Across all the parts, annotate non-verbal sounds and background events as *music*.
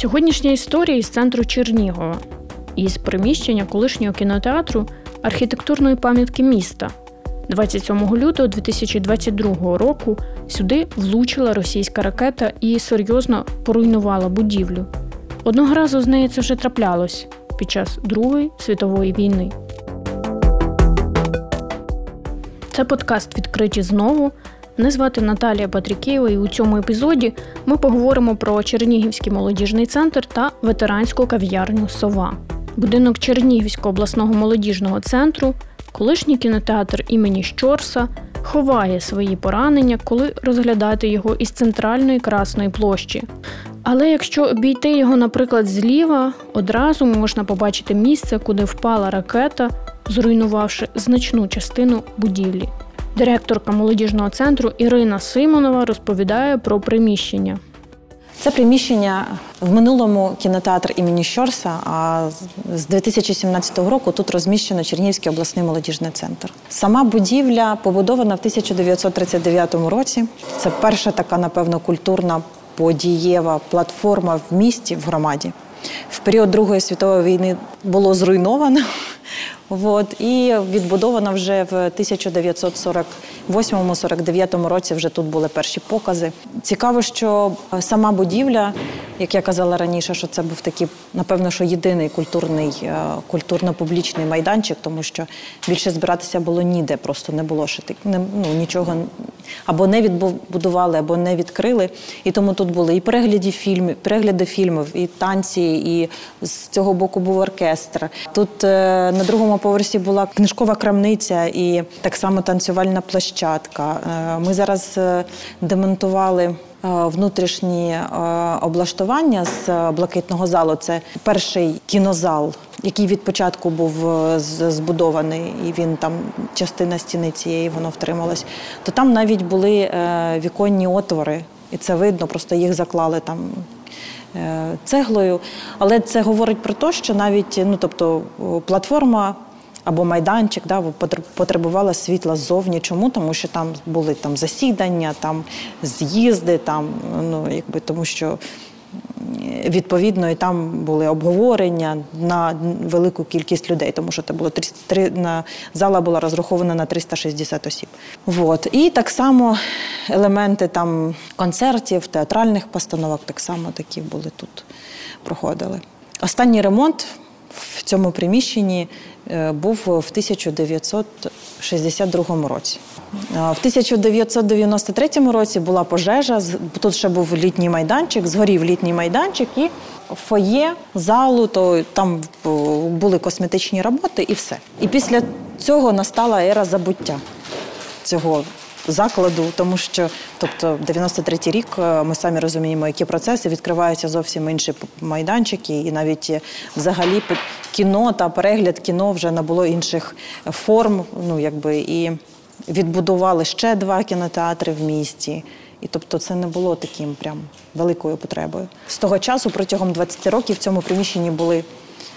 Сьогоднішня історія із центру Чернігова, із приміщення колишнього кінотеатру архітектурної пам'ятки міста. 27 лютого 2022 року сюди влучила російська ракета і серйозно поруйнувала будівлю. Одного разу з нею це вже траплялось під час Другої світової війни. Це подкаст відкриті знову. Мене звати Наталія Патрікєва, і у цьому епізоді ми поговоримо про Чернігівський молодіжний центр та ветеранську кав'ярню Сова. Будинок Чернігівського обласного молодіжного центру, колишній кінотеатр імені Щорса, ховає свої поранення, коли розглядати його із центральної Красної площі. Але якщо обійти його, наприклад, зліва, одразу можна побачити місце, куди впала ракета, зруйнувавши значну частину будівлі. Директорка молодіжного центру Ірина Симонова розповідає про приміщення. Це приміщення в минулому кінотеатр імені Щорса. А з 2017 року тут розміщено Чернігівський обласний молодіжний центр. Сама будівля побудована в 1939 році. Це перша така, напевно, культурна подієва платформа в місті в громаді. В період Другої світової війни було зруйновано. От, і відбудована вже в 1948-49 році. Вже тут були перші покази. Цікаво, що сама будівля, як я казала раніше, що це був такий, напевно, що єдиний культурний, е, культурно-публічний майданчик, тому що більше збиратися було ніде, просто не було ще не, ну, нічого або не відбудували, або не відкрили. І тому тут були і перегляди фільмів, перегляди фільмів, і танці, і з цього боку був оркестр. Тут е, на другому поверсі була книжкова крамниця і так само танцювальна площадка. Е, ми зараз е, демонтували. Внутрішні облаштування з блакитного залу це перший кінозал, який від початку був збудований, і він там частина стіни цієї воно втрималось. То там навіть були віконні отвори, і це видно, просто їх заклали там цеглою. Але це говорить про те, що навіть ну тобто платформа або майданчик, да, потребувала світла ззовні. Чому? Тому що там були там засідання, там з'їзди, там ну якби тому, що. Відповідно, і там були обговорення на велику кількість людей, тому що це було 3, на зала була розрахована на 360 осіб. Вот. І так само елементи там концертів, театральних постановок так само такі були тут, проходили. Останній ремонт в цьому приміщенні е, був в 1962 році. В 1993 році була пожежа. Тут ще був літній майданчик, згорів літній майданчик і фоє залу, то там були косметичні роботи і все. І після цього настала ера забуття цього закладу, тому що, тобто, 93-й рік е, ми самі розуміємо, які процеси відкриваються зовсім інші майданчики, і навіть е, взагалі кіно та перегляд кіно вже набуло інших форм. Ну якби і відбудували ще два кінотеатри в місті. І тобто це не було таким прям великою потребою. З того часу протягом 20 років в цьому приміщенні були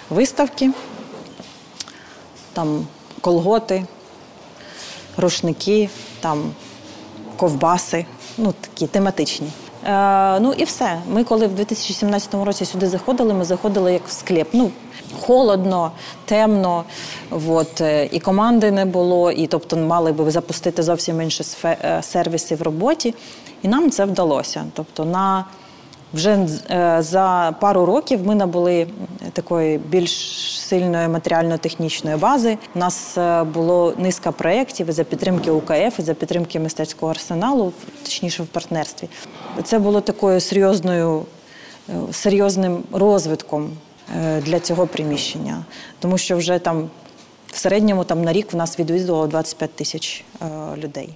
виставки, там колготи, рушники, там ковбаси, ну такі тематичні. Е, Ну і все. Ми, коли в 2017 році сюди заходили, ми заходили як в склеп. Ну, холодно, темно, от, е, і команди не було, і тобто мали би запустити зовсім інші е, сервіси в роботі. І нам це вдалося. Тобто, на вже е, за пару років ми набули такої більш сильної матеріально-технічної бази. У нас е, було низка проєктів за підтримки УКФ, і за підтримки мистецького арсеналу, точніше в партнерстві. Це було такою серйозною, е, серйозним розвитком для цього приміщення, тому що вже там в середньому там на рік в нас відвідувало 25 тисяч людей.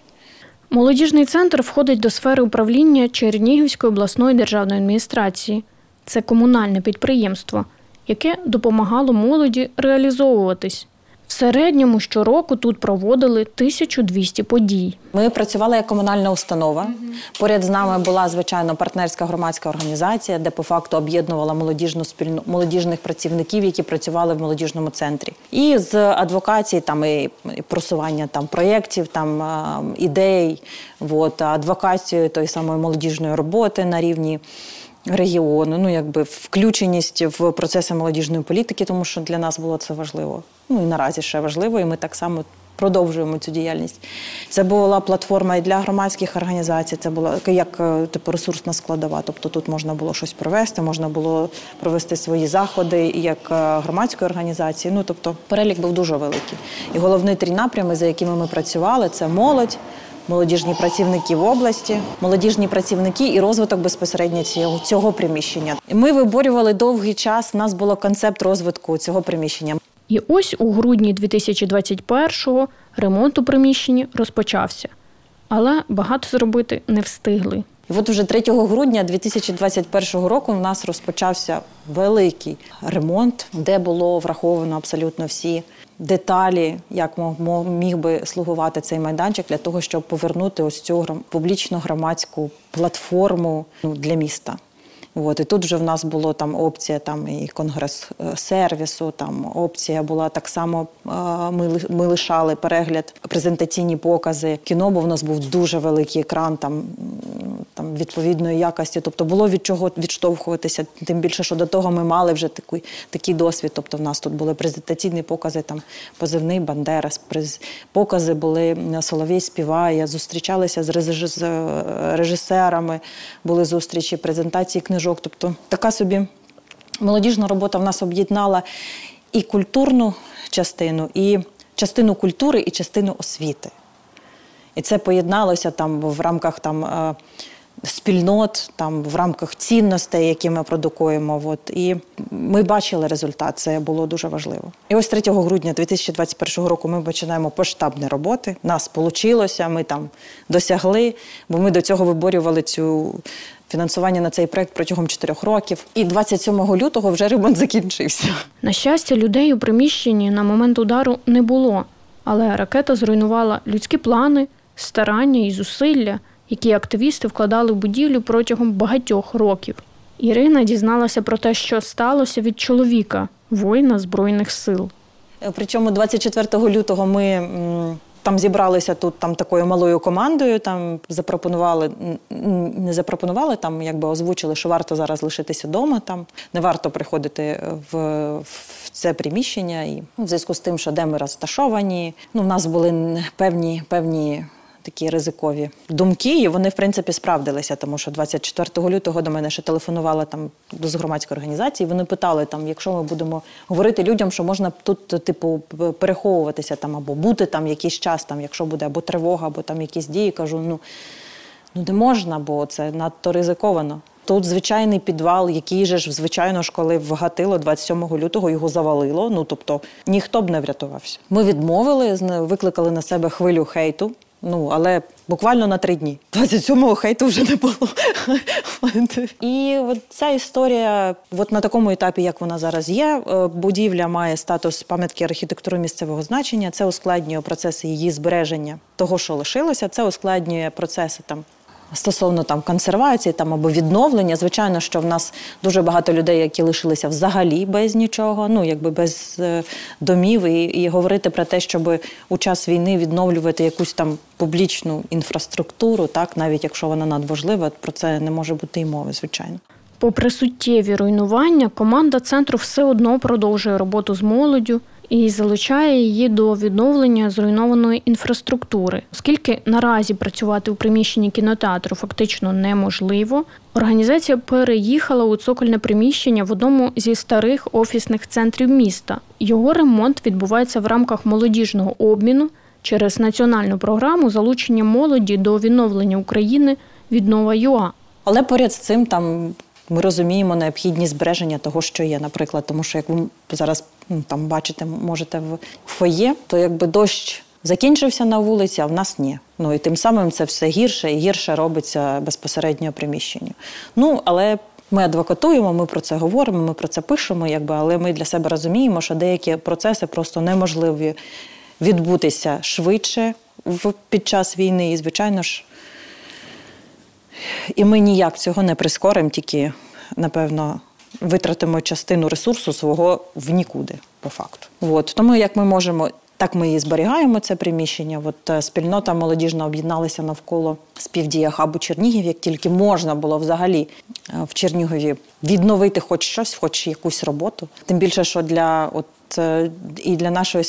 Молодіжний центр входить до сфери управління Чернігівської обласної державної адміністрації. Це комунальне підприємство, яке допомагало молоді реалізовуватись. В середньому щороку тут проводили 1200 подій. Ми працювали як комунальна установа. Поряд з нами була звичайно партнерська громадська організація, де по факту об'єднувала молодіжну спільну молодіжних працівників, які працювали в молодіжному центрі. І з адвокації там і просування там проєктів, там ідей, от, адвокацією тої самої молодіжної роботи на рівні регіону, ну якби включеність в процеси молодіжної політики, тому що для нас було це важливо. Ну і наразі ще важливо, і ми так само. Продовжуємо цю діяльність. Це була платформа і для громадських організацій. Це була як е, типу ресурсна складова. Тобто тут можна було щось провести, можна було провести свої заходи як е, громадської організації. Ну тобто перелік був дуже великий. І головні три напрями, за якими ми працювали, це молодь молодіжні працівники в області, молодіжні працівники і розвиток безпосередньо цього цього приміщення. Ми виборювали довгий час. У нас було концепт розвитку цього приміщення. І ось у грудні 2021-го ремонт у приміщенні розпочався, але багато зробити не встигли. І от уже 3 грудня 2021 року в нас розпочався великий ремонт, де було враховано абсолютно всі деталі, як міг би слугувати цей майданчик для того, щоб повернути ось цю публічно громадську платформу ну, для міста. От, і тут вже в нас було там опція там і конгрес-сервісу, там опція була так само. Ми ми лишали перегляд, презентаційні покази. Кіно, бо в нас був дуже великий екран, там там відповідної якості. Тобто було від чого відштовхуватися. Тим більше, що до того ми мали вже такий такий досвід. Тобто, в нас тут були презентаційні покази, там позивний Бандерас, покази були Соловій співає, зустрічалися з режисерами, були зустрічі, презентації книжок. Тобто така собі молодіжна робота в нас об'єднала і культурну частину, і частину культури, і частину освіти. І це поєдналося там в рамках там. Спільнот, там в рамках цінностей, які ми продукуємо. От і ми бачили результат. Це було дуже важливо. І ось 3 грудня 2021 року ми починаємо поштабні роботи. Нас вийшло, ми там досягли, бо ми до цього виборювали цю. Фінансування на цей проект протягом чотирьох років, і 27 лютого вже ремонт закінчився. На щастя, людей у приміщенні на момент удару не було, але ракета зруйнувала людські плани, старання і зусилля які активісти вкладали в будівлю протягом багатьох років. Ірина дізналася про те, що сталося від чоловіка, воїна Збройних сил. Е, причому 24 лютого ми там зібралися тут там такою малою командою. Там запропонували, не запропонували, там якби озвучили, що варто зараз лишитися вдома. Там не варто приходити в, в це приміщення. І ну, в зв'язку з тим, що де ми розташовані. Ну, в нас були певні певні такі ризикові думки, і вони в принципі справдилися, тому що 24 лютого до мене ще телефонувала там з громадської організації. Вони питали, там, якщо ми будемо говорити людям, що можна тут, типу, переховуватися там або бути там якийсь час, там, якщо буде або тривога, або там якісь дії, кажу, ну ну не можна, бо це надто ризиковано. Тут звичайний підвал, який же ж, звичайно ж, коли вгатило 27 лютого, його завалило. Ну тобто ніхто б не врятувався. Ми відмовили, викликали на себе хвилю хейту. Ну, але буквально на три дні. 27-го хейту вже не було. І от ця історія, от на такому етапі, як вона зараз є, е, будівля має статус пам'ятки архітектури місцевого значення. Це ускладнює процеси її збереження того, що лишилося. Це ускладнює процеси там Стосовно там консервації там або відновлення, звичайно, що в нас дуже багато людей, які лишилися взагалі без нічого, ну якби без е, домів, і, і говорити про те, щоб у час війни відновлювати якусь там публічну інфраструктуру, так навіть якщо вона надважлива, про це не може бути і мови, звичайно. Попри суттєві руйнування, команда центру все одно продовжує роботу з молоддю і залучає її до відновлення зруйнованої інфраструктури. Оскільки наразі працювати у приміщенні кінотеатру фактично неможливо, організація переїхала у цокольне приміщення в одному зі старих офісних центрів міста. Його ремонт відбувається в рамках молодіжного обміну через національну програму залучення молоді до відновлення України віднова ЮА. Але поряд з цим там ми розуміємо необхідність збереження того, що є. Наприклад, тому що як ви зараз ну, там бачите, можете в фоє, то якби дощ. Закінчився на вулиці, а в нас ні. Ну і тим самим це все гірше і гірше робиться безпосередньо приміщенню. Ну але ми адвокатуємо, ми про це говоримо, ми про це пишемо, якби, але ми для себе розуміємо, що деякі процеси просто неможливі відбутися швидше в, під час війни. І, звичайно ж, і ми ніяк цього не прискоримо, тільки, напевно, витратимо частину ресурсу свого в нікуди, по факту. От. Тому як ми можемо Так ми і зберігаємо це приміщення. От е, спільнота молодіжна об'єдналася навколо співдія хабу Чернігів, як тільки можна було взагалі е, в Чернігові відновити хоч щось, хоч якусь роботу. Тим більше, що для от е, і для нашої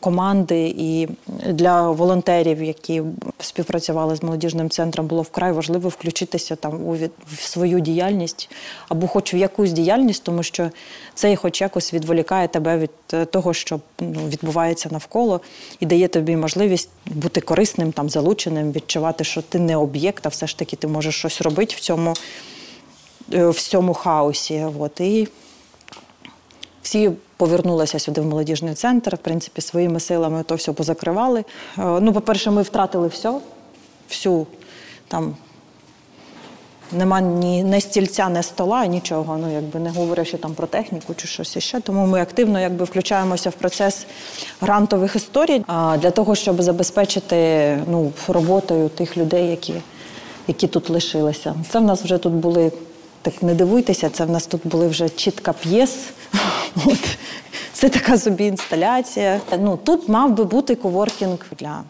команди і для волонтерів, які співпрацювали з молодіжним центром, було вкрай важливо включитися там у в свою діяльність або хоч в якусь діяльність, тому що це хоч якось відволікає тебе від е, того, що ну, відбувається навколо, і дає тобі можливість бути корисним, там залученим, відчувати, що ти не об'єкт, а все ж таки ти можеш щось робити в цьому е, в цьому хаосі. От. І всі повернулися сюди в молодіжний центр. В принципі, своїми силами то все позакривали. Е, ну, по-перше, ми втратили все, всю там. Нема ні не стільця, ні стола, нічого. Ну якби не говорячи там про техніку чи щось іще. Тому ми активно якби включаємося в процес грантових історій а, для того, щоб забезпечити ну, роботою тих людей, які які тут лишилися. Це в нас вже тут були так не дивуйтеся, це в нас тут були вже чітка п'єс. *laughs* От. Це така собі інсталяція. Ну, Тут мав би бути коворкінг для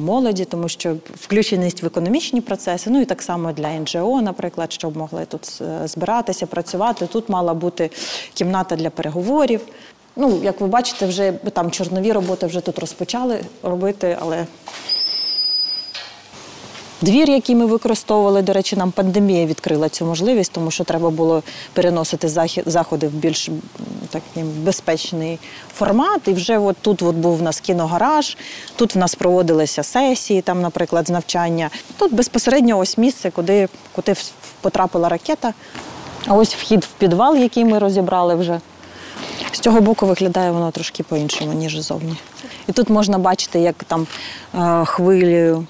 молоді, тому що включеність в економічні процеси, ну і так само для НЖО, наприклад, щоб могли тут збиратися, працювати. Тут мала бути кімната для переговорів. Ну, як ви бачите, вже там чорнові роботи вже тут розпочали робити, але Двір, який ми використовували, до речі, нам пандемія відкрила цю можливість, тому що треба було переносити заходи в більш такий безпечний формат. І вже от тут от був у нас кіногараж, тут в нас проводилися сесії, там, наприклад, з навчання. Тут безпосередньо ось місце, куди, куди потрапила ракета. А ось вхід в підвал, який ми розібрали вже. З цього боку виглядає воно трошки по-іншому, ніж зовні. І тут можна бачити, як там е, хвилею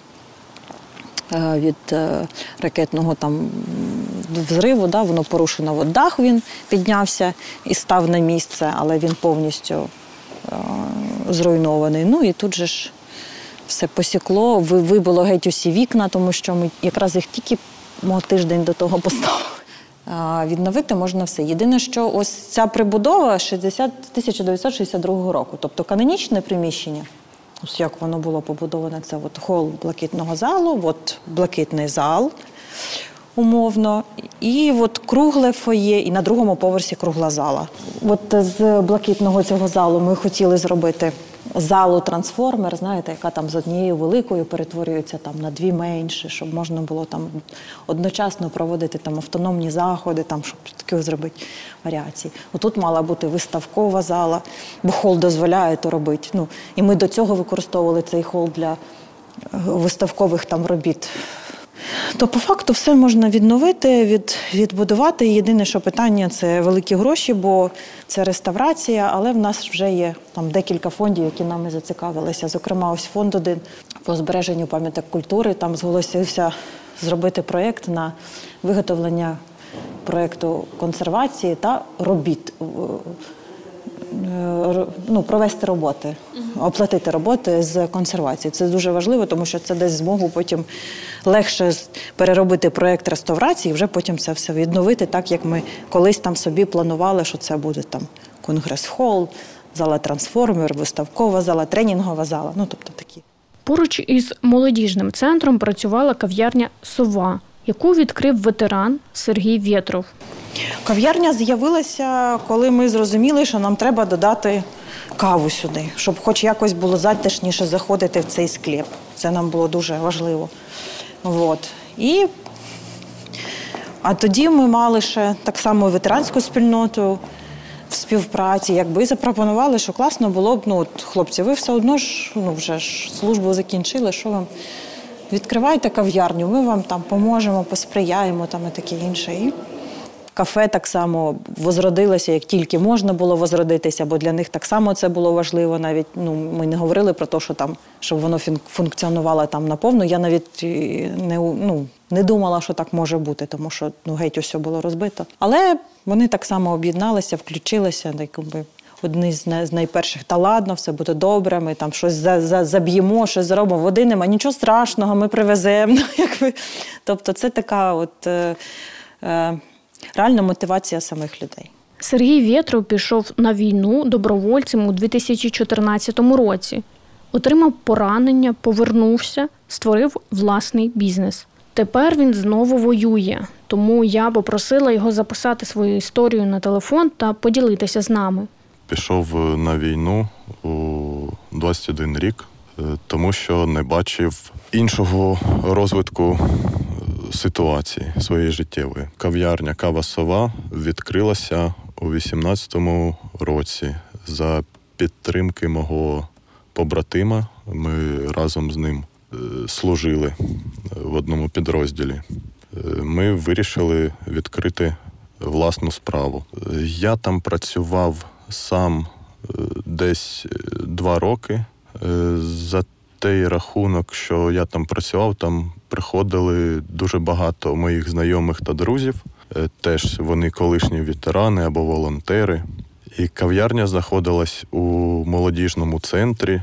від е, ракетного там взриву. Да, Воно порушено от дах, він піднявся і став на місце, але він повністю е, зруйнований. Ну і тут же ж все посікло, вибило геть усі вікна, тому що ми якраз їх тільки тиждень до того поставили. Відновити можна все. Єдине, що ось ця прибудова 60, 1962 року, тобто канонічне приміщення. Ось як воно було побудоване, це от хол блакитного залу, от блакитний зал умовно, і от кругле фоє, і на другому поверсі кругла зала. От з блакитного цього залу ми хотіли зробити залу трансформер, знаєте, яка там з однією великою перетворюється там на дві менші, щоб можна було там одночасно проводити там автономні заходи, там щоб таке зробити варіації. Отут мала бути виставкова зала, бо хол дозволяє то робити. Ну і ми до цього використовували цей хол для е, виставкових там робіт то по факту все можна відновити, від, відбудувати. Єдине, що питання це великі гроші, бо це реставрація, але в нас вже є там декілька фондів, які нами зацікавилися. Зокрема, ось фонд один по збереженню пам'яток культури. Там зголосився зробити проєкт на виготовлення проєкту консервації та робіт ну, провести роботи, оплатити роботи з консервації. Це дуже важливо, тому що це дасть змогу потім легше переробити проєкт реставрації, і вже потім це все відновити, так як ми колись там собі планували, що це буде там конгрес-хол, зала трансформер, виставкова зала, тренінгова зала. Ну тобто такі. Поруч із молодіжним центром працювала кав'ярня Сова, яку відкрив ветеран Сергій Вєтров. Кав'ярня з'явилася, коли ми зрозуміли, що нам треба додати каву сюди, щоб хоч якось було затишніше заходити в цей склеп. Це нам було дуже важливо. От. І а тоді ми мали ще так само ветеранську спільноту в співпраці, якби запропонували, що класно було б, ну от хлопці, ви все одно ж ну вже ж службу закінчили, що вам відкривайте кав'ярню, ми вам там поможемо, посприяємо там і таке інше. І Кафе так само возродилося, як тільки можна було возродитися, бо для них так само це було важливо. Навіть ну ми не говорили про те, що там щоб воно функціонувало там наповну. Я навіть не ну, не думала, що так може бути, тому що ну геть усе було розбито. Але вони так само об'єдналися, включилися, якби. Одні з найперших та ладно, все буде добре. Ми там щось за, за, заб'ємо, щось зробимо. Води нема, нічого страшного, ми привеземо. *laughs* Якби. Тобто, це така от. Е, е, реальна мотивація самих людей. Сергій Вєтров пішов на війну добровольцем у 2014 році, отримав поранення, повернувся, створив власний бізнес. Тепер він знову воює, тому я попросила його записати свою історію на телефон та поділитися з нами. Пішов на війну у 21 рік, е, тому що не бачив іншого розвитку е, ситуації своєї життєвої. Кав'ярня Кава Сова відкрилася у 18-му році за підтримки мого побратима. Ми разом з ним е, служили в одному підрозділі. Ми вирішили відкрити власну справу. Я там працював сам десь два роки. За той рахунок, що я там працював, там приходили дуже багато моїх знайомих та друзів. Е, теж вони колишні ветерани або волонтери. І кав'ярня знаходилась у молодіжному центрі.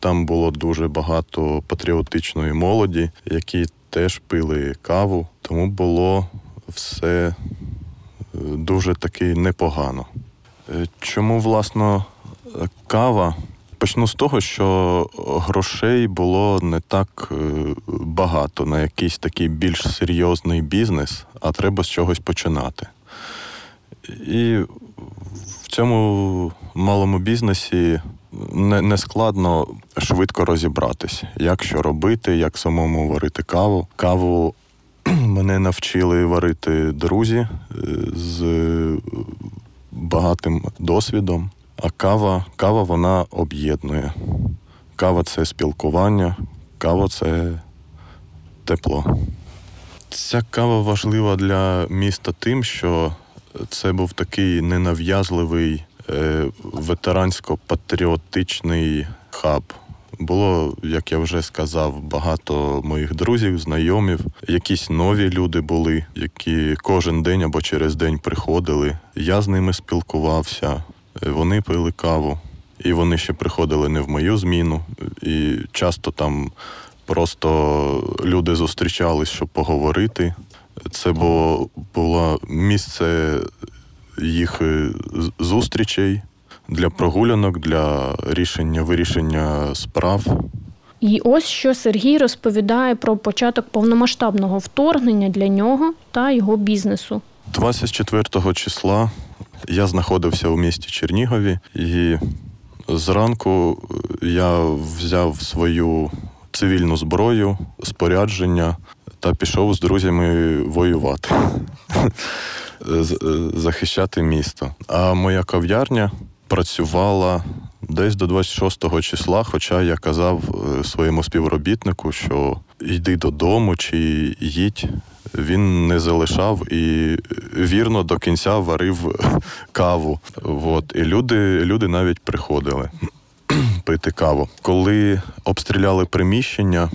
Там було дуже багато патріотичної молоді, які теж пили каву. Тому було все е, дуже таки непогано. Е, чому, власно, кава? Почну з того, що грошей було не так е, багато на якийсь такий більш серйозний бізнес, а треба з чогось починати. І в цьому малому бізнесі не, не складно швидко розібратись, як що робити, як самому варити каву. Каву *clears throat* мене навчили варити друзі е, з багатим досвідом. А кава, кава вона об'єднує. Кава це спілкування, кава це тепло. Ця кава важлива для міста тим, що це був такий ненав'язливий е, ветерансько-патріотичний хаб. Було, як я вже сказав, багато моїх друзів, знайомів. Якісь нові люди були, які кожен день або через день приходили. Я з ними спілкувався. Вони пили каву, і вони ще приходили не в мою зміну. І часто там просто люди зустрічались, щоб поговорити. Це було, було місце їх зустрічей для прогулянок, для рішення вирішення справ. І ось що Сергій розповідає про початок повномасштабного вторгнення для нього та його бізнесу. 24 числа я знаходився у місті Чернігові, і зранку я взяв свою цивільну зброю, спорядження та пішов з друзями воювати, *laughs* захищати місто. А моя кав'ярня працювала десь до 26 числа, хоча я казав е, своєму співробітнику, що йди додому чи їдь він не залишав і вірно до кінця варив каву. От. І люди, люди навіть приходили *clears throat* пити каву. Коли обстріляли приміщення,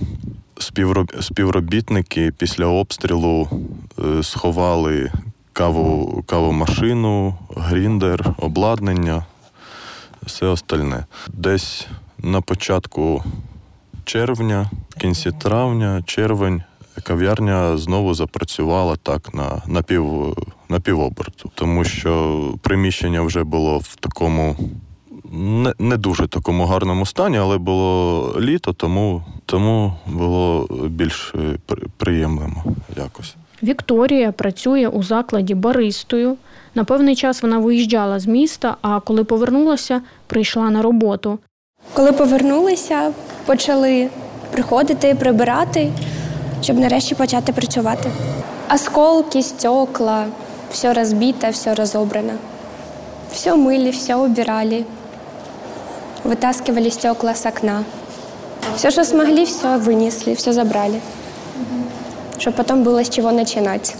співробітники після обстрілу е, сховали каву, кавомашину, гріндер, обладнання, все остальне. Десь на початку червня, в кінці травня, червень кав'ярня знову запрацювала так на на, пів, на півоберту, тому що приміщення вже було в такому не не дуже такому гарному стані, але було літо, тому тому було більш приємним якось. Вікторія працює у закладі баристою. На певний час вона виїжджала з міста, а коли повернулася, прийшла на роботу. Коли повернулися, почали приходити, прибирати щоб нарешті почати працювати. Осколки, стекла, все розбите, все розобрано. Все мили, все убирали, вытаскивали стекла с окна. Все, что смогли, все вынесли, все забрали, чтобы потом было с чего начинать.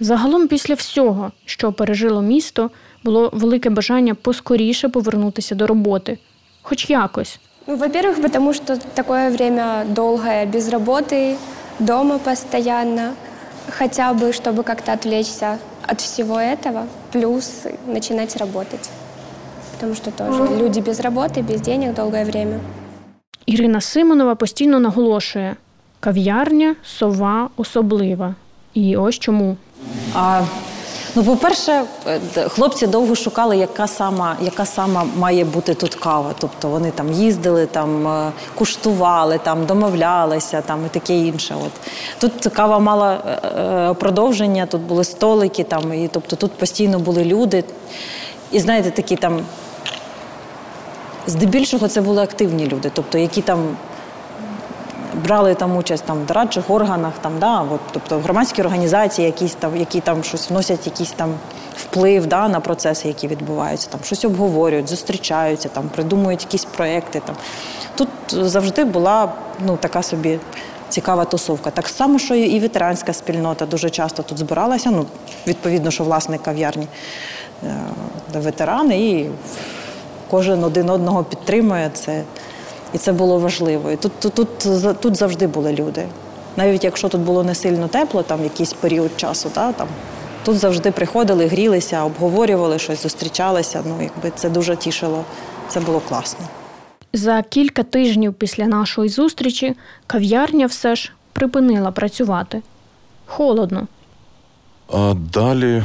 Загалом, після всього, що пережило місто, було велике бажання поскоріше повернутися до роботи, хоч якось. Ну, во-первых, потому что такое время долгое, без работы, дома постоянно, хотя бы, чтобы как-то отвлечься от всего этого, плюс начинать работать. Потому что тоже люди без работы, без денег долгое время. Ірина Симонова постійно наголошує: Кав'ярня сова особлива. І ось чому. А, Ну, по-перше, е, хлопці довго шукали, яка сама яка сама має бути тут кава. Тобто вони там їздили, там е, куштували, там домовлялися, там і таке інше. От тут кава мала е, продовження, тут були столики, там і тобто тут постійно були люди. І знаєте, такі там здебільшого це були активні люди, тобто які там брали там участь там в дорадчих органах, там да, от, тобто громадські організації, якісь там, які там щось вносять якийсь там вплив да, на процеси, які відбуваються, там щось обговорюють, зустрічаються, там придумують якісь проекти. Там тут завжди була ну така собі. Цікава тусовка. Так само, що і ветеранська спільнота дуже часто тут збиралася. Ну, відповідно, що власник кав'ярні е, ветерани, і кожен один одного підтримує це. І це було важливо. І Тут тут, тут, тут завжди були люди. Навіть якщо тут було не сильно тепло, там якийсь період часу, та, там, тут завжди приходили, грілися, обговорювали щось, зустрічалися. Ну, якби Це дуже тішило, це було класно. За кілька тижнів після нашої зустрічі кав'ярня все ж припинила працювати. Холодно. Далі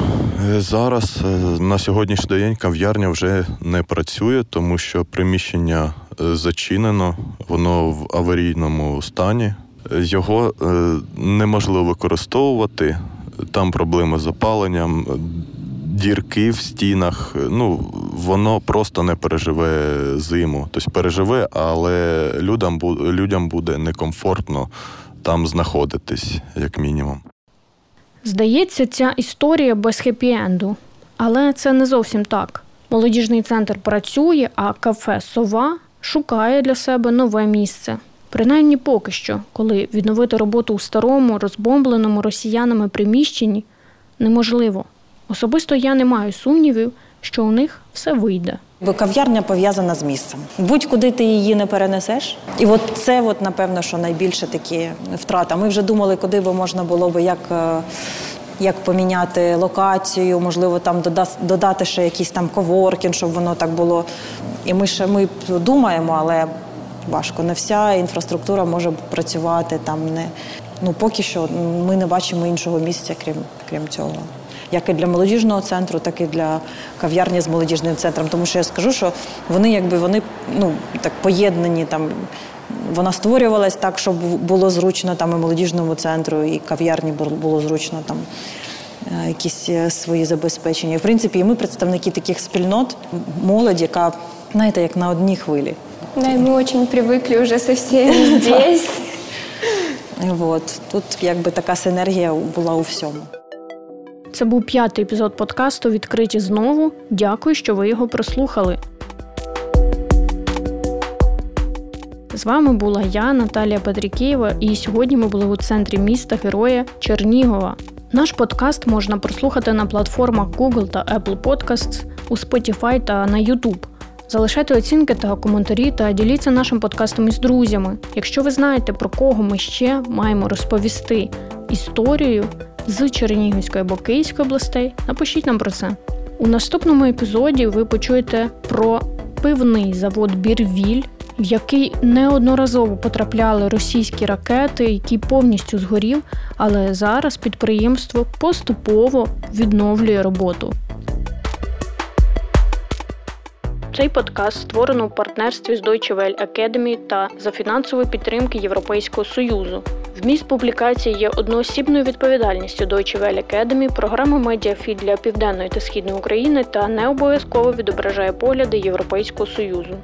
е, зараз е, на сьогоднішній день кав'ярня вже не працює, тому що приміщення е, зачинено, воно в аварійному стані. Його неможливо використовувати. Там проблеми з опаленням, дірки в стінах. Ну воно просто не переживе зиму. Тобто переживе, але людям людям буде некомфортно там знаходитись, як мінімум. Здається, ця історія без хеппі-енду. Але це не зовсім так. Молодіжний центр працює, а кафе Сова шукає для себе нове місце. Принаймні поки що, коли відновити роботу у старому, розбомбленому росіянами приміщенні неможливо. Особисто я не маю сумнівів, що у них все вийде. Бо кав'ярня пов'язана з місцем. Будь-куди ти її не перенесеш. І от це, от, напевно, що найбільше такі втрата. Ми вже думали, куди би можна було би як. Е, як поміняти локацію, можливо, там додати ще якийсь там коворкінг, щоб воно так було. І ми ще ми думаємо, але важко. Не вся інфраструктура може працювати там. Не ну поки що ми не бачимо іншого місця, крім крім цього як і для молодіжного центру, так і для кав'ярні з молодіжним центром. Тому що я скажу, що вони якби вони ну так поєднані там. Вона створювалась так, щоб було зручно там і молодіжному центру, і кав'ярні було зручно там е, якісь е, свої забезпечення. В принципі, і ми представники таких спільнот, молодь, яка, знаєте, як на одній хвилі. Да, и мы очень привыкли уже со всеми *laughs* здесь. Вот. Тут якби така синергія була у всьому. Це був п'ятий епізод подкасту Відкриті знову. Дякую, що ви його прослухали. З вами була я, Наталія Петрікієва, і сьогодні ми були у центрі міста Героя Чернігова. Наш подкаст можна прослухати на платформах Google та Apple Podcasts, у Spotify та на YouTube. Залишайте оцінки та коментарі та діліться нашим подкастом із друзями. Якщо ви знаєте, про кого ми ще маємо розповісти історію з Чернігівської або Київської областей, напишіть нам про це. У наступному епізоді ви почуєте про пивний завод Бірвіль, в який неодноразово потрапляли російські ракети, який повністю згорів, але зараз підприємство поступово відновлює роботу. Цей подкаст створено у партнерстві з Deutsche Welle Academy та за фінансової підтримки Європейського Союзу. Вміст публікації є одноосібною відповідальністю Deutsche Welle Academy, програми медіафід для південної та східної України та не обов'язково відображає погляди Європейського Союзу.